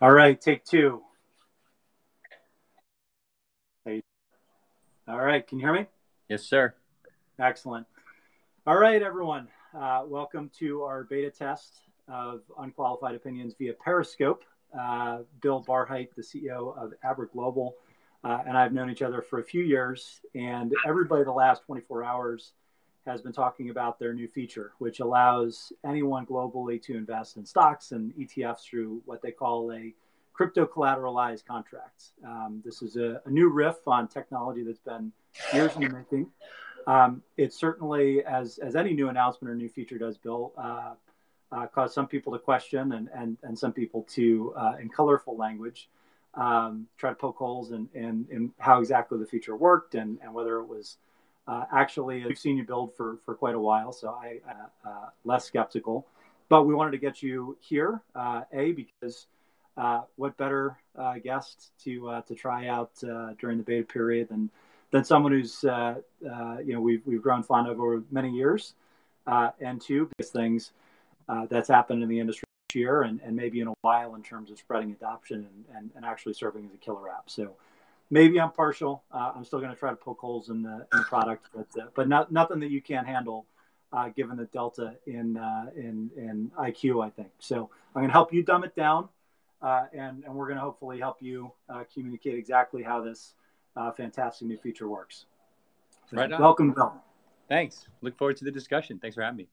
All right, take two. Hey. All right, can you hear me? Yes, sir. Excellent. All right, everyone. Uh, welcome to our beta test of Unqualified Opinions via Periscope. Uh, Bill Barhydt, the CEO of Abra Global, uh, and I've known each other for a few years, and everybody the last 24 hours has been talking about their new feature, which allows anyone globally to invest in stocks and ETFs through what they call a crypto collateralized contracts. Um, this is a, a, new riff on technology that's been years in the making. Um, it certainly, as, as any new announcement or new feature does, Bill, uh, uh, caused some people to question and, and, and some people to, uh, in colorful language, um, try to poke holes in, in, in, how exactly the feature worked and, and whether it was uh, actually, we've seen you build for, for quite a while, so I uh, uh, less skeptical. But we wanted to get you here, uh, a because uh, what better uh, guest to to try out during the beta period than than someone who's you know we've we've grown fond of over many years, and two because things that's happened in the industry this year and, and maybe in a while in terms of spreading adoption and, and, and actually serving as a killer app. So maybe I'm partial. Uh, I'm still going to try to poke holes in the, in the product, but uh, but not, nothing that you can't handle, uh, given the delta in uh, in in IQ. I think so. I'm going to help you dumb it down, uh, and and we're going to hopefully help you uh, communicate exactly how this fantastic new feature works. So right on. Welcome, Bill. Thanks. Look forward to the discussion. Thanks for having me.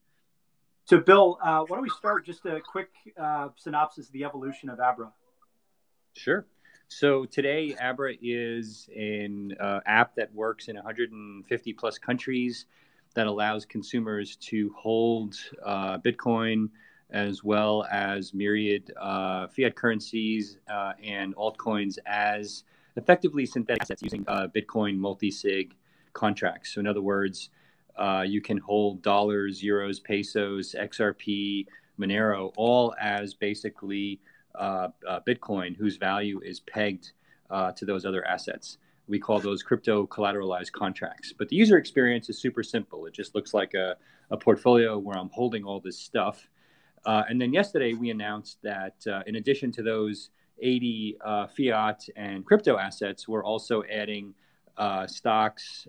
So, Bill, why don't we start just a quick synopsis of the evolution of Abra? Sure. So today, Abra is an uh, app that works in 150 plus countries that allows consumers to hold uh, Bitcoin as well as myriad uh, fiat currencies uh, and altcoins as effectively synthetic assets using uh, Bitcoin multi-sig contracts. So in other words, uh, you can hold dollars, euros, pesos, XRP, Monero, all as basically Bitcoin whose value is pegged uh, to those other assets. We call those crypto collateralized contracts. But the user experience is super simple. It just looks like a, a portfolio where I'm holding all this stuff. Uh, and then yesterday we announced that uh, in addition to those 80 uh, fiat and crypto assets, we're also adding stocks,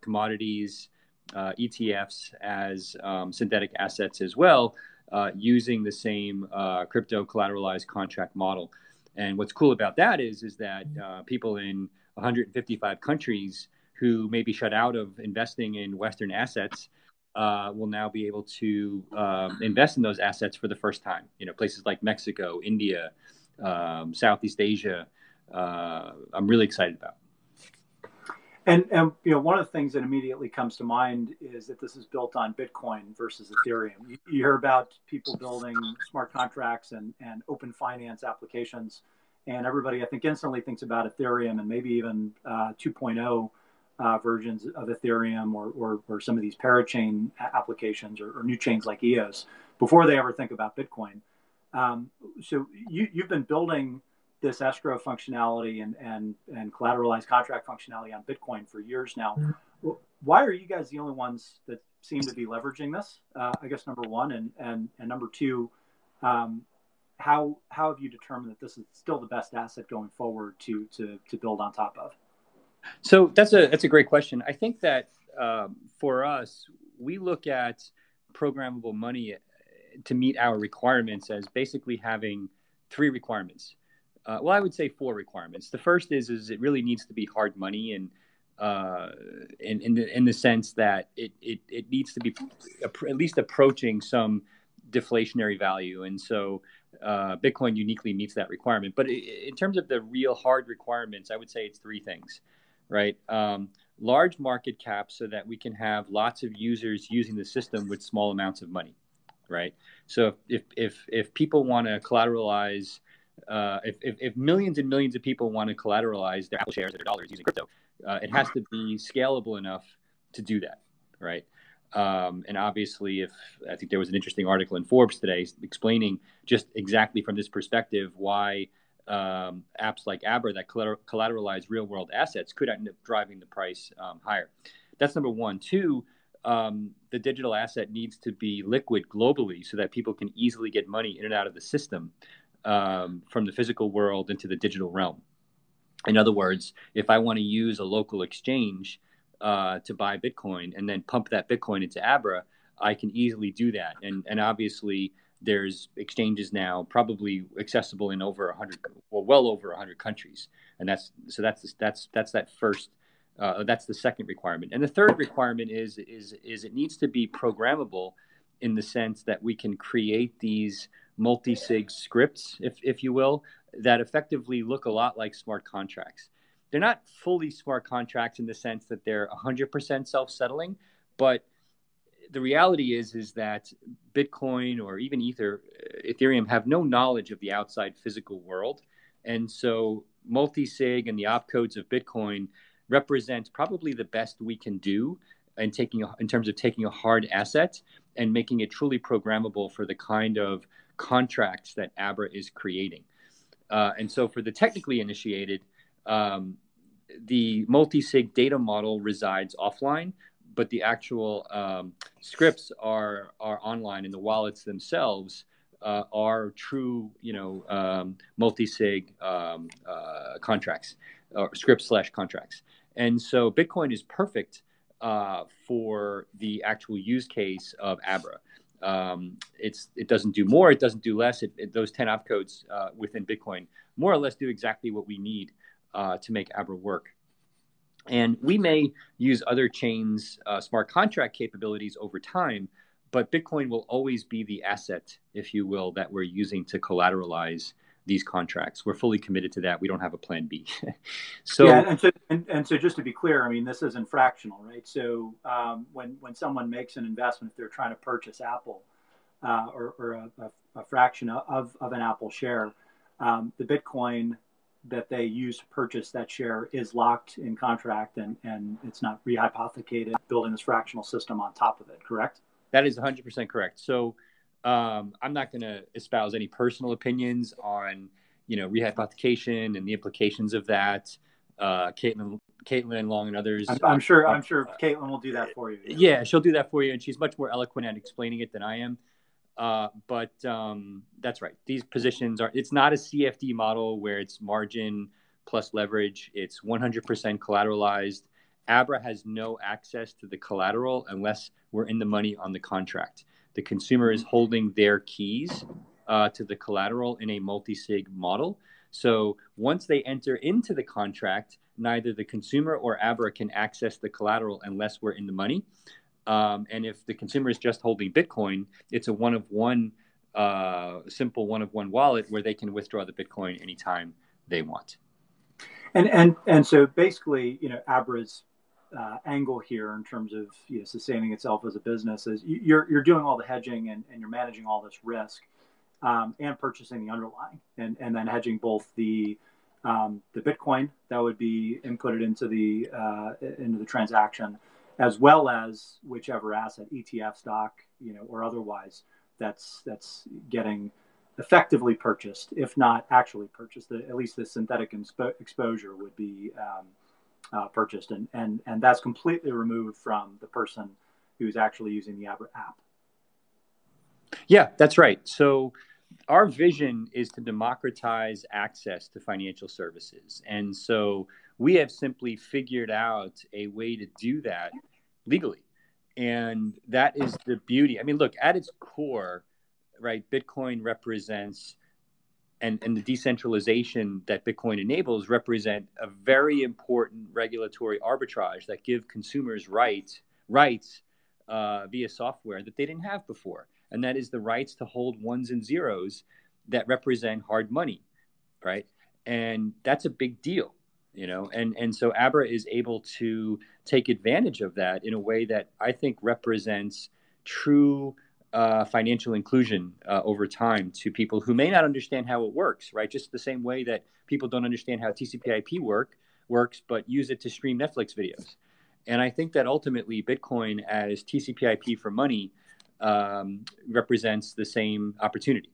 commodities, ETFs as um, synthetic assets as well uh, using the same uh, crypto collateralized contract model. And what's cool about that is is that uh, people in 155 countries who may be shut out of investing in Western assets uh, will now be able to um, invest in those assets for the first time. You know, places like Mexico, India, um, Southeast Asia. Uh, I'm really excited about. And, and you know one of the things that immediately comes to mind is that this is built on Bitcoin versus Ethereum. You, you hear about people building smart contracts and, and open finance applications, and everybody I think instantly thinks about Ethereum and maybe even uh, 2.0 uh, versions of Ethereum or, or, or, some of these parachain applications or, or, new chains like EOS before they ever think about Bitcoin. Um, so you, you've been building this escrow functionality and, and, and collateralized contract functionality on Bitcoin for years now. Why are you guys the only ones that seem to be leveraging this? Uh, I guess number one, and and, and number two, um, how how have you determined that this is still the best asset going forward to to to build on top of? So that's a that's a great question. I think that um, for us, we look at programmable money to meet our requirements as basically having three requirements uh, well, I would say four requirements. The first is is it really needs to be hard money, and uh, in in the, in the sense that it, it it needs to be at least approaching some deflationary value, and so uh, Bitcoin uniquely meets that requirement. But in terms of the real hard requirements, I would say it's three things, right? Um, large market cap so that we can have lots of users using the system with small amounts of money, right? So if if if people want to collateralize uh, if, if, if, millions and millions of people want to collateralize their Apple shares or their dollars using crypto, uh, it has to be scalable enough to do that, right? Um, and obviously, if I think there was an interesting article in Forbes today explaining just exactly from this perspective why um, apps like Abra that collateralize real world assets could end up driving the price um, higher. That's number one. Two, um, the digital asset needs to be liquid globally so that people can easily get money in and out of the system um, from the physical world into the digital realm. In other words, if I want to use a local exchange uh, to buy Bitcoin and then pump that Bitcoin into Abra, I can easily do that. And and obviously, there's exchanges now probably accessible in over 100 well well over 100 countries and that's so that's that's that's that first uh, that's the second requirement and the third requirement is is is it needs to be programmable in the sense that we can create these multi-sig scripts if if you will that effectively look a lot like smart contracts. They're not fully smart contracts in the sense that they're 100% self-settling but the reality is is that Bitcoin or even Ether, uh, Ethereum have no knowledge of the outside physical world, and so multi-sig and the opcodes of Bitcoin represent probably the best we can do in taking a, in terms of taking a hard asset and making it truly programmable for the kind of contracts that Abra is creating. Uh, and so for the technically initiated, um, the multi-sig data model resides offline, but the actual um, scripts are are online, and the wallets themselves uh, are true, you know, um, multi-sig um, uh, contracts or scripts slash contracts. And so Bitcoin is perfect uh, for the actual use case of Abra. Um, it's it doesn't do more, it doesn't do less. It, it, those ten opcodes uh, within Bitcoin more or less do exactly what we need uh, to make Abra work. And we may use other chains' uh, smart contract capabilities over time, but Bitcoin will always be the asset, if you will, that we're using to collateralize these contracts. We're fully committed to that. We don't have a plan B. so, yeah, and so, and, and, so just to be clear, I mean, this isn't fractional, right? So um, when when someone makes an investment, if they're trying to purchase Apple uh, or, or a, a, a, fraction of, of an Apple share, um, the Bitcoin that they use to purchase that share is locked in contract and, and it's not rehypothecated, building this fractional system on top of it, correct? That is 100% correct. So um, I'm not going to espouse any personal opinions on, you know, rehypothecation and the implications of that. Uh, Caitlin, Caitlin Long and others. I'm, I'm sure. I'm sure Caitlin will do that for you. Yeah. yeah, she'll do that for you, and she's much more eloquent at explaining it than I am. Uh, but um, that's right. These positions are, it's not a CFD model where it's margin plus leverage. It's 100% collateralized. Abra has no access to the collateral unless we're in the money on the contract. The consumer is holding their keys uh, to the collateral in a multi sig model. So once they enter into the contract, neither the consumer or Abra can access the collateral unless we're in the money. Um, and if the consumer is just holding Bitcoin, it's a one of one, uh, simple one of one wallet where they can withdraw the Bitcoin anytime they want. And and and so basically, you know, Abra's uh, angle here in terms of you know, sustaining itself as a business is you're you're doing all the hedging and, and you're managing all this risk um, and purchasing the underlying and and then hedging both the um, the Bitcoin that would be inputted into the uh, into the transaction as well as whichever asset, ETF stock, you know, or otherwise, that's that's getting effectively purchased, if not actually purchased. At least the synthetic exposure would be um, uh, purchased, and and and that's completely removed from the person who's actually using the app. Yeah, that's right. So our vision is to democratize access to financial services. And so we have simply figured out a way to do that legally. And that is the beauty. I mean, look, at its core, right, Bitcoin represents and, and the decentralization that Bitcoin enables represent a very important regulatory arbitrage that give consumers rights rights uh, via software that they didn't have before, and that is the rights to hold ones and zeros that represent hard money, right? And that's a big deal you know and and so abra is able to take advantage of that in a way that i think represents true uh, financial inclusion uh, over time to people who may not understand how it works right? Just the same way that people don't understand how tcp/ip work works but use it to stream netflix videos. And i think that ultimately bitcoin as tcp/ip for money um, represents the same opportunity.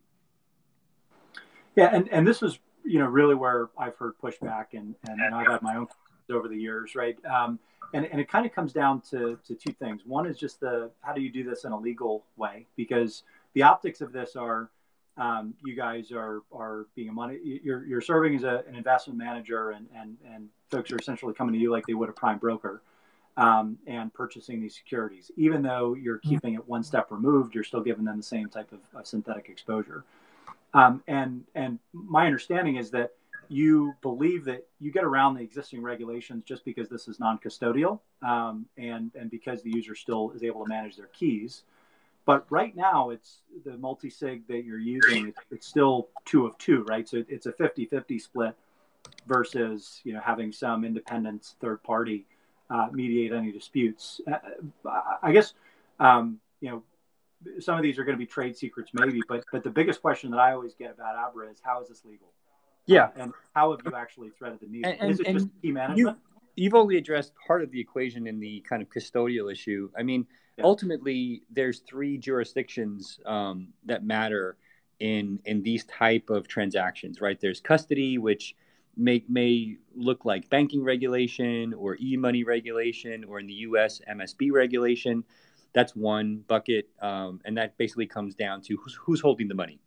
Yeah and, and this is you know, really where I've heard pushback and, and, and I've had my own over the years, right? Um, and, and it kind of comes down to, to two things. One is just the how do you do this in a legal way? Because the optics of this are um, you guys are are being a money you're, you're serving as a, an investment manager and, and and folks are essentially coming to you like they would a prime broker um, and purchasing these securities even though you're mm-hmm. keeping it one step removed you're still giving them the same type of, of synthetic exposure um, and and my understanding is that you believe that you get around the existing regulations just because this is non-custodial um, and and because the user still is able to manage their keys. But right now, it's the multi-sig that you're using. It's, still two of two, right? So it's a 50-50 split versus you know having some independent third party uh, mediate any disputes. Uh, I guess um, you know some of these are going to be trade secrets, maybe, but but the biggest question that I always get about Abra is how is this legal? Yeah. Uh, and how have you actually threaded the needle? And, and, is it just key management? You, you've only addressed part of the equation in the kind of custodial issue. I mean, yeah. ultimately, there's three jurisdictions um, that matter in in these type of transactions, right? There's custody, which may may look like banking regulation or e-money regulation, or in the U.S. MSB regulation. That's one bucket, um, and that basically comes down to who's, who's holding the money,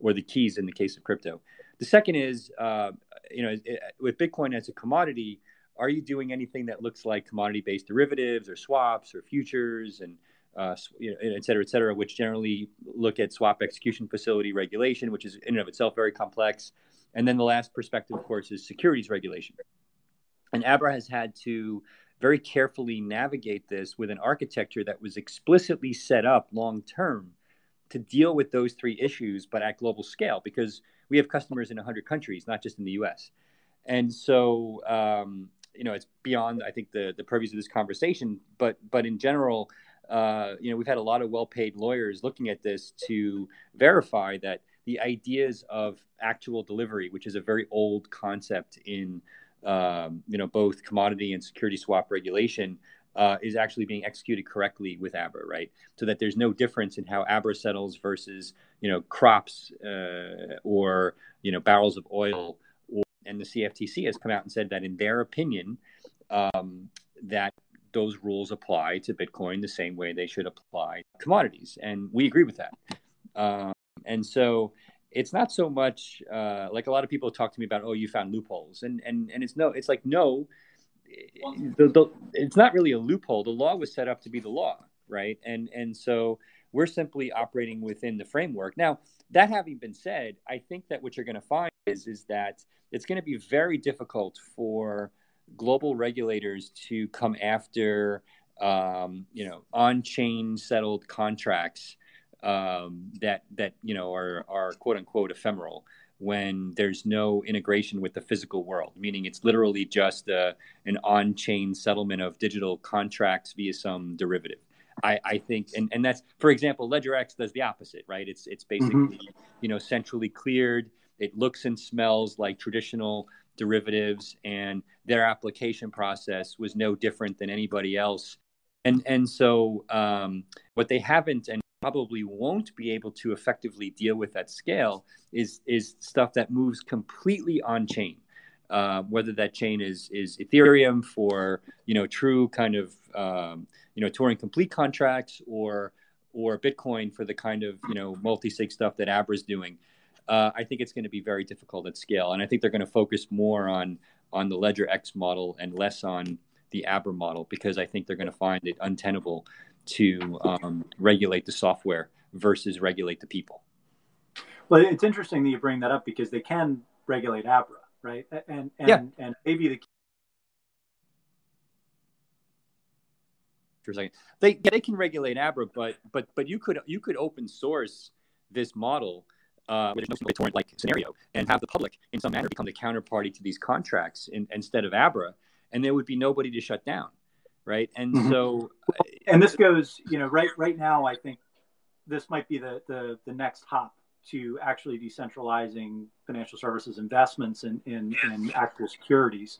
or the keys in the case of crypto. The second is, uh, you know, with Bitcoin as a commodity, are you doing anything that looks like commodity-based derivatives or swaps or futures and uh, you know, et cetera, et cetera, which generally look at swap execution facility regulation, which is in and of itself very complex. And then the last perspective, of course, is securities regulation. And Abra has had to very carefully navigate this with an architecture that was explicitly set up long term to deal with those three issues, but at global scale, because we have customers in 100 countries, not just in the U.S. And so, um, you know, it's beyond I think the the purviews of this conversation, but but in general, uh, you know, we've had a lot of well-paid lawyers looking at this to verify that the ideas of actual delivery, which is a very old concept in um, you know both commodity and security swap regulation, uh, is actually being executed correctly with Abra, right? So that there's no difference in how Abra settles versus you know crops uh, or you know barrels of oil. Or, and the CFTC has come out and said that in their opinion, um, that those rules apply to Bitcoin the same way they should apply commodities, and we agree with that. Um, and so it's not so much uh, like a lot of people talk to me about, oh, you found loopholes, and and and it's no, it's like no the, the, it's not really a loophole. The law was set up to be the law, right? And and so we're simply operating within the framework. Now, that having been said, I think that what you're going to find is is that it's going to be very difficult for global regulators to come after um, you know on-chain settled contracts um, that that you know are are quote unquote ephemeral when there's no integration with the physical world, meaning it's literally just a, an on chain settlement of digital contracts via some derivative. I, I, think, and, and that's, for example, LedgerX does the opposite, right? It's, it's mm-hmm. basically, mm-hmm. you know, centrally cleared. It looks and smells like traditional derivatives, and their application process was no different than anybody else. And, and so um, what they haven't, and probably won't be able to effectively deal with at scale is is stuff that moves completely on chain. Uh, whether that chain is is Ethereum for you know true kind of um, you know Turing complete contracts or or Bitcoin for the kind of you know multi-sig stuff that Abra is doing. Uh, I think it's going to be very difficult at scale, and I think they're going to focus more on on the Ledger X model and less on the Abra model because I think they're going to find it untenable to um, regulate the software versus regulate the people. Well, it's interesting that you bring that up because they can regulate Abra, right? And and yeah. and maybe the for a second, they they can regulate Abra, but but but you could you could open source this model uh, with a BitTorrent like scenario and have the public in some manner become the counterparty to these contracts in, instead of Abra, and there would be nobody to shut down right? And mm-hmm. so, and this goes, you know, right right now, I think this might be the the, the next hop to actually decentralizing financial services investments in, in, in actual securities.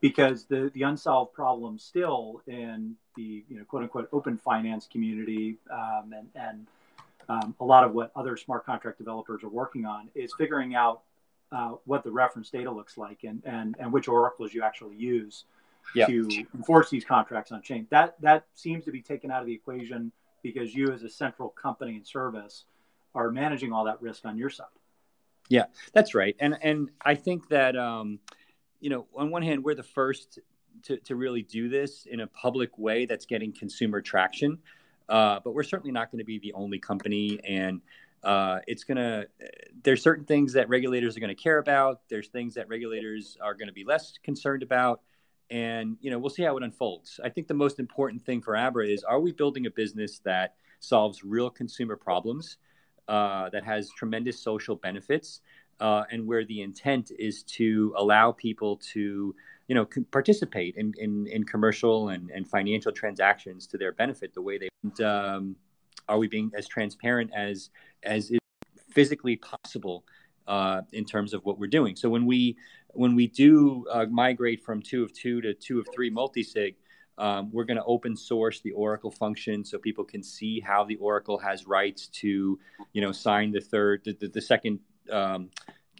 Because the, the unsolved problem still in the you know quote unquote open finance community um, and, and um, a lot of what other smart contract developers are working on is figuring out uh, what the reference data looks like and, and, and which oracles you actually use to enforce these contracts on chain. That that seems to be taken out of the equation because you, as a central company and service, are managing all that risk on your side. Yeah, that's right. And and I think that um, you know, on one hand, we're the first to, to really do this in a public way that's getting consumer traction. Uh, but we're certainly not going to be the only company. And uh, it's going to, there's certain things that regulators are going to care about. There's things that regulators are going to be less concerned about. And, you know, we'll see how it unfolds. I think the most important thing for Abra is are we building a business that solves real consumer problems, uh, that has tremendous social benefits, uh, and where the intent is to allow people to you know participate in, in, in commercial and, and financial transactions to their benefit the way they um, are we being as transparent as as is physically possible uh, in terms of what we're doing. So when we when we do uh, migrate from two of two to two of three multi-sig um, we're going to open source the oracle function so people can see how the oracle has rights to you know sign the third the, the, the second um,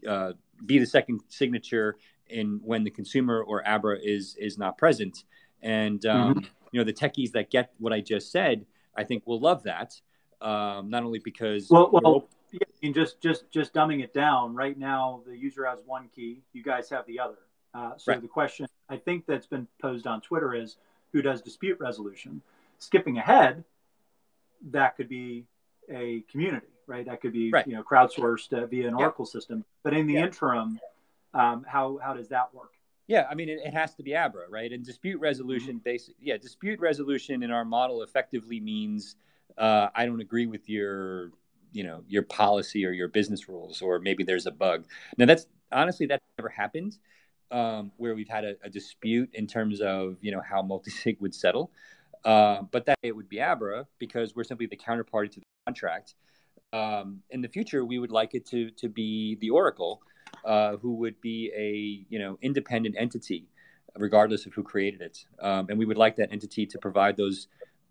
uh, be the second signature in when the consumer or Abra is is not present. And um, mm-hmm. you know the techies that get what I just said, I think will love that. Um, not only because well, well yeah, just just just dumbing it down. Right now, the user has one key. You guys have the other. Uh, so right. the question I think that's been posed on Twitter is who does dispute resolution? Skipping ahead, that could be a community, right? That could be right. you know crowdsourced uh, via an yep. Oracle system. But in the yep. interim, um, how how does that work? Yeah, I mean, it, it, has to be Abra, right? And dispute resolution, mm-hmm. basic, yeah, dispute resolution in our model effectively means uh, I don't agree with your, you know, your policy or your business rules, or maybe there's a bug. Now, that's honestly that never happened, um, where we've had a, a, dispute in terms of you know how multisig would settle, uh, but that it would be Abra because we're simply the counterparty to the contract. Um, in the future, we would like it to to be the Oracle uh, who would be a you know independent entity, regardless of who created it. Um, and we would like that entity to provide those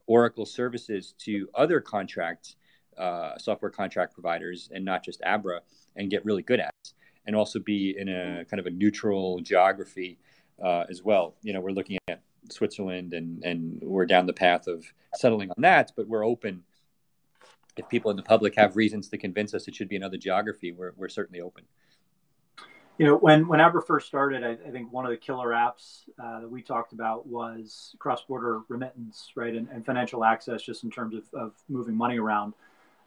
Oracle services to other contract uh, software contract providers and not just Abra, and get really good at it, and also be in a kind of a neutral geography uh, as well. You know, we're looking at Switzerland, and and we're down the path of settling on that, but we're open. If people in the public have reasons to convince us it should be another geography, we're, we're certainly open you know, when when Abra first started, I, I think one of the killer apps uh, that we talked about was cross-border remittance, right, and, and, financial access, just in terms of, of moving money around.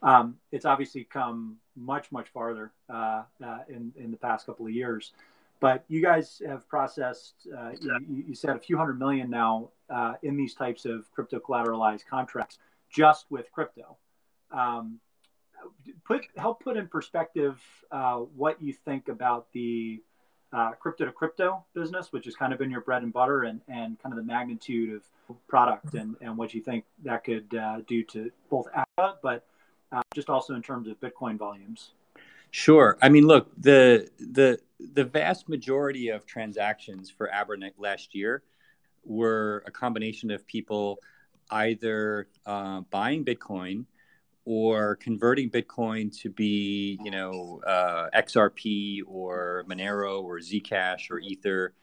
Um, it's obviously come much much farther uh, uh, in in the past couple of years, but you guys have processed, uh, you, you, said a few hundred million now uh, in these types of crypto collateralized contracts, just with crypto. Um, put help put in perspective uh, what you think about the uh, crypto to crypto business, which has kind of been your bread and butter, and, and kind of the magnitude of product and, and what you think that could uh, do to both ABRA, but uh, just also in terms of Bitcoin volumes. Sure. I mean, look, the the the vast majority of transactions for Abranet last year were a combination of people either uh, buying Bitcoin or converting Bitcoin to be, you know, uh, XRP or Monero or Zcash or Ether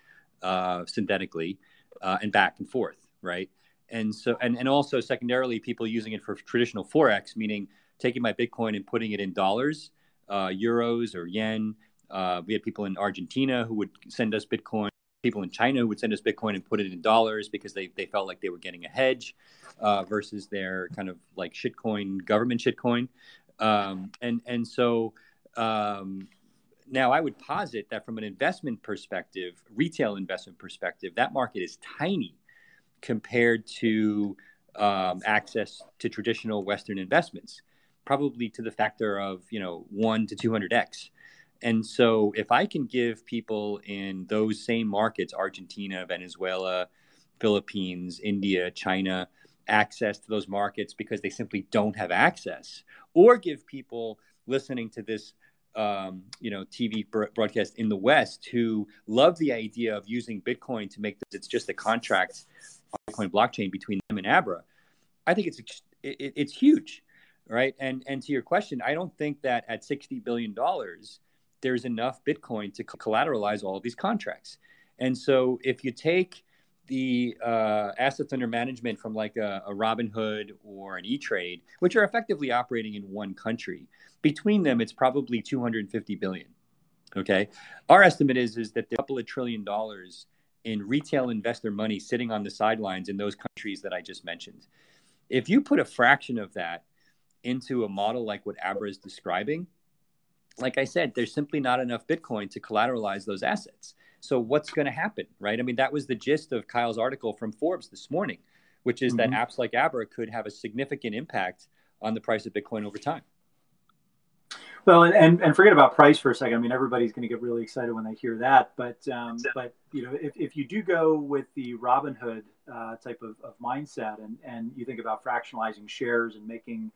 uh, synthetically, uh, and back and forth, right? And so, and, and also secondarily, people using it for traditional forex, meaning taking my Bitcoin and putting it in dollars, uh, euros, or yen. Uh, we had people in Argentina who would send us Bitcoin people in China who would send us Bitcoin and put it in dollars because they, they felt like they were getting a hedge uh, versus their kind of like shitcoin, government shitcoin. Um, and, and so um, now I would posit that from an investment perspective, retail investment perspective, that market is tiny compared to um, access to traditional Western investments, probably to the factor of, you know, one to 200x. And so, if I can give people in those same markets, Argentina, Venezuela, Philippines, India, China, access to those markets because they simply don't have access, or give people listening to this um, you know TV broadcast in the West who love the idea of using Bitcoin to make this, it's just a contract on Bitcoin blockchain between them and Abra. I think it's it, it's huge, right? And and to your question, I don't think that at sixty billion dollars there's enough Bitcoin to collateralize all of these contracts. And so if you take the uh, assets under management from like a, a Robinhood or an E Trade, which are effectively operating in one country, between them, it's probably 250 billion. Okay, our estimate is is that a couple of trillion dollars in retail investor money sitting on the sidelines in those countries that I just mentioned. If you put a fraction of that into a model like what Abra is describing, like I said, there's simply not enough Bitcoin to collateralize those assets. So what's going to happen, right? I mean, that was the gist of Kyle's article from Forbes this morning, which is mm-hmm. that apps like Abra could have a significant impact on the price of Bitcoin over time. Well, and, and forget about price for a second. I mean, everybody's going to get really excited when they hear that. But um, but you know, if, if you do go with the Robinhood uh, type of, of mindset, and and you think about fractionalizing shares and making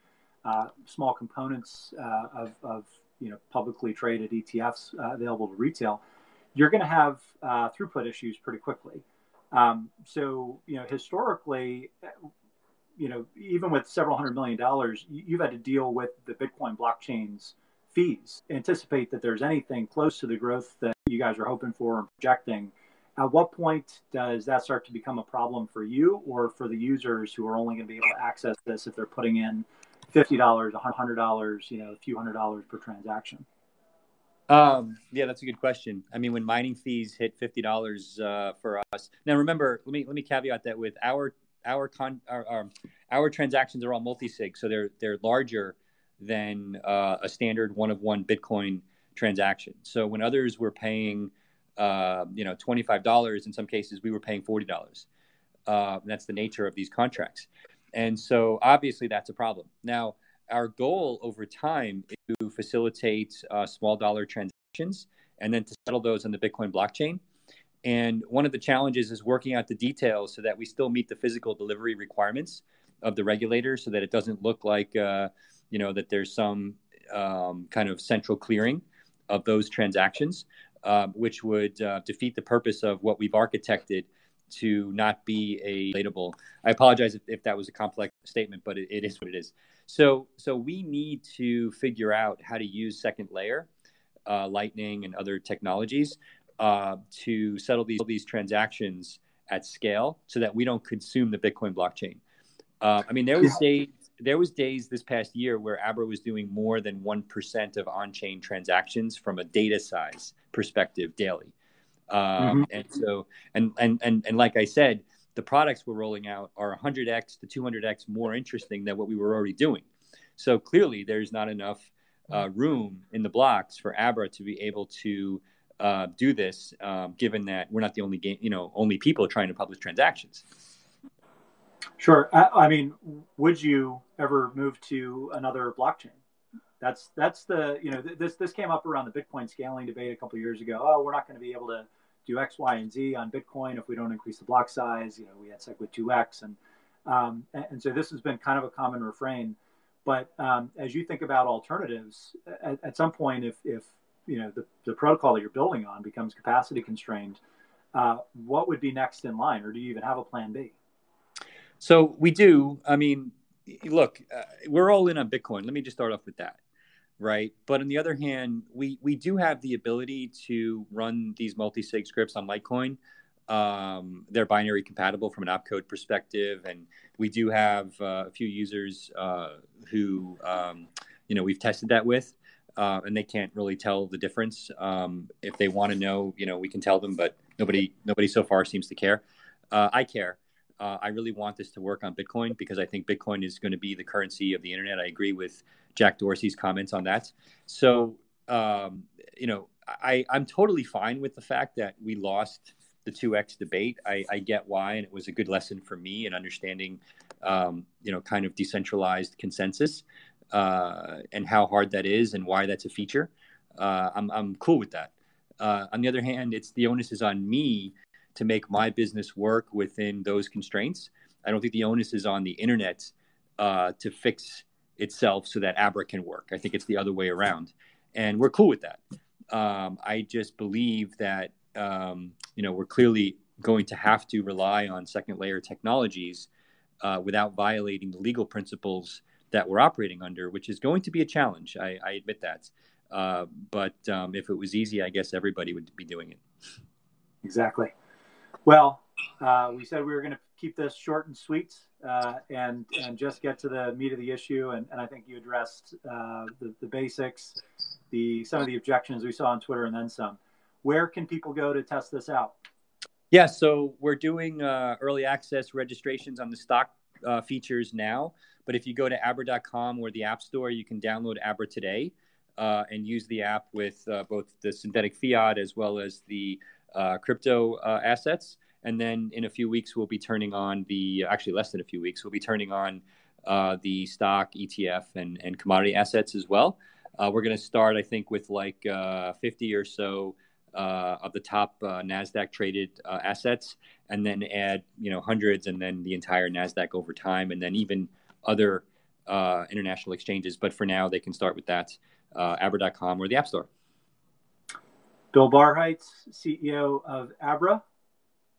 uh, small components uh, of, of you know publicly traded ETFs uh, available to retail, you're going to have uh, throughput issues pretty quickly. Um, so, you know, historically, you know, even with several hundred million dollars, you've had to deal with the Bitcoin blockchain's fees. Anticipate that there's anything close to the growth that you guys are hoping for and projecting. At what point does that start to become a problem for you or for the users who are only going to be able to access this if they're putting in fifty dollars, a hundred dollars, you know, a few hundred dollars per transaction? Um, yeah, that's a good question. I mean, when mining fees hit fifty dollars uh, for us, now remember, let me let me caveat that with our our con our, our, our transactions are all multi-sig, so they're they're larger than uh, a standard one of one Bitcoin transaction. So when others were paying, uh, you know, twenty five dollars, in some cases we were paying forty dollars. Uh, that's the nature of these contracts, and so obviously that's a problem. Now our goal over time is to facilitate uh, small dollar transactions and then to settle those on the Bitcoin blockchain. And one of the challenges is working out the details so that we still meet the physical delivery requirements of the regulator, so that it doesn't look like uh, you know that there's some um, kind of central clearing of those transactions, uh, which would uh, defeat the purpose of what we've architected to not be a relatable. I apologize if, if that was a complex statement, but it, it is what it is. So, so we need to figure out how to use second layer, uh, Lightning, and other technologies uh, to settle these these transactions at scale, so that we don't consume the Bitcoin blockchain. Uh, I mean, there was days there was days this past year where Abra was doing more than one percent of on-chain transactions from a data size perspective daily. Um, mm-hmm. And so, and and and and like I said, the products we're rolling out are 100x to 200x more interesting than what we were already doing. So clearly, there's not enough uh, room in the blocks for Abra to be able to uh, do this, um, given that we're not the only game, you know, only people trying to publish transactions. Sure. I, I mean, would you ever move to another blockchain? That's that's the you know this this came up around the Bitcoin scaling debate a couple years ago. Oh, we're not going to be able to do X, Y, and Z on Bitcoin if we don't increase the block size. You know, we had SegWit 2x, and um, and, so this has been kind of a common refrain. But um, as you think about alternatives, at, at, some point, if if you know the, the protocol that you're building on becomes capacity constrained, uh, what would be next in line, or do you even have a plan B? So we do. I mean, look, uh, we're all in on Bitcoin. Let me just start off with that right? But on the other hand, we we do have the ability to run these multi-sig scripts on Litecoin. Um, they're binary compatible from an opcode perspective, and we do have uh, a few users uh, who um, you know we've tested that with. Uh, and they can't really tell the difference. Um, if they want to know, you know, we can tell them, but nobody, nobody so far seems to care. Uh, I care, uh, I really want this to work on Bitcoin because I think Bitcoin is going to be the currency of the internet. I agree with Jack Dorsey's comments on that. So, um, you know, I, I'm totally fine with the fact that we lost the 2x debate. I, I get why, and it was a good lesson for me in understanding, um, you know, kind of decentralized consensus uh, and how hard that is and why that's a feature. Uh, I'm, I'm cool with that. Uh, on the other hand, it's the onus is on me to make my business work within those constraints. I don't think the onus is on the internet uh, to fix itself so that Abra can work. I think it's the other way around, and we're cool with that. Um, I just believe that um, you know we're clearly going to have to rely on second layer technologies uh, without violating the legal principles that we're operating under, which is going to be a challenge. I, I admit that. Uh, but um, if it was easy, I guess everybody would be doing it. Exactly. Well, Uh, we said we were going to keep this short and sweet uh, and and just get to the meat of the issue. And, and I think you addressed uh, the, the basics, the some of the objections we saw on Twitter, and then some. Where can people go to test this out? Yeah, so we're doing uh, early access registrations on the stock uh, features now. But if you go to abra.com or the App Store, you can download Abra today uh, and use the app with both the synthetic fiat as well as the uh, crypto uh, assets. And then in a few weeks, we'll be turning on the, actually less than a few weeks, we'll be turning on the stock, ETF, and, and commodity assets as well. we're going to start, I think, with like 50 or so uh, of the top uh, Nasdaq traded uh, assets, and then add you know hundreds, and then the entire Nasdaq over time, and then even other uh, international exchanges. But for now, they can start with that uh, Abra.com or the App Store. Bill Barhydt, CEO of Abra.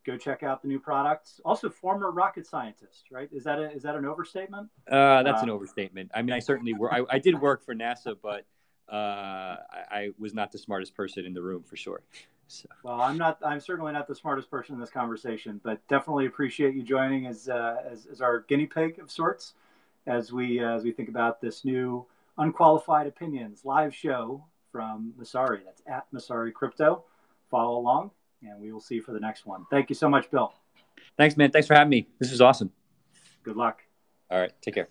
Go check out the new products. Also, former rocket scientist, right? Is that a, is that an overstatement? Uh, that's an overstatement. I mean, I certainly were. I, I did work for NASA, but uh, I, I, was not the smartest person in the room for sure. So. Well, I'm not. I'm certainly not the smartest person in this conversation, but definitely appreciate you joining as uh, as, as, our guinea pig of sorts as we uh, as we think about this new unqualified opinions live show from Messari. That's at Messari Crypto. Follow along, and we will see you for the next one. Thank you so much, Bill. Thanks, man. Thanks for having me. This was awesome. Good luck. All right. Take care.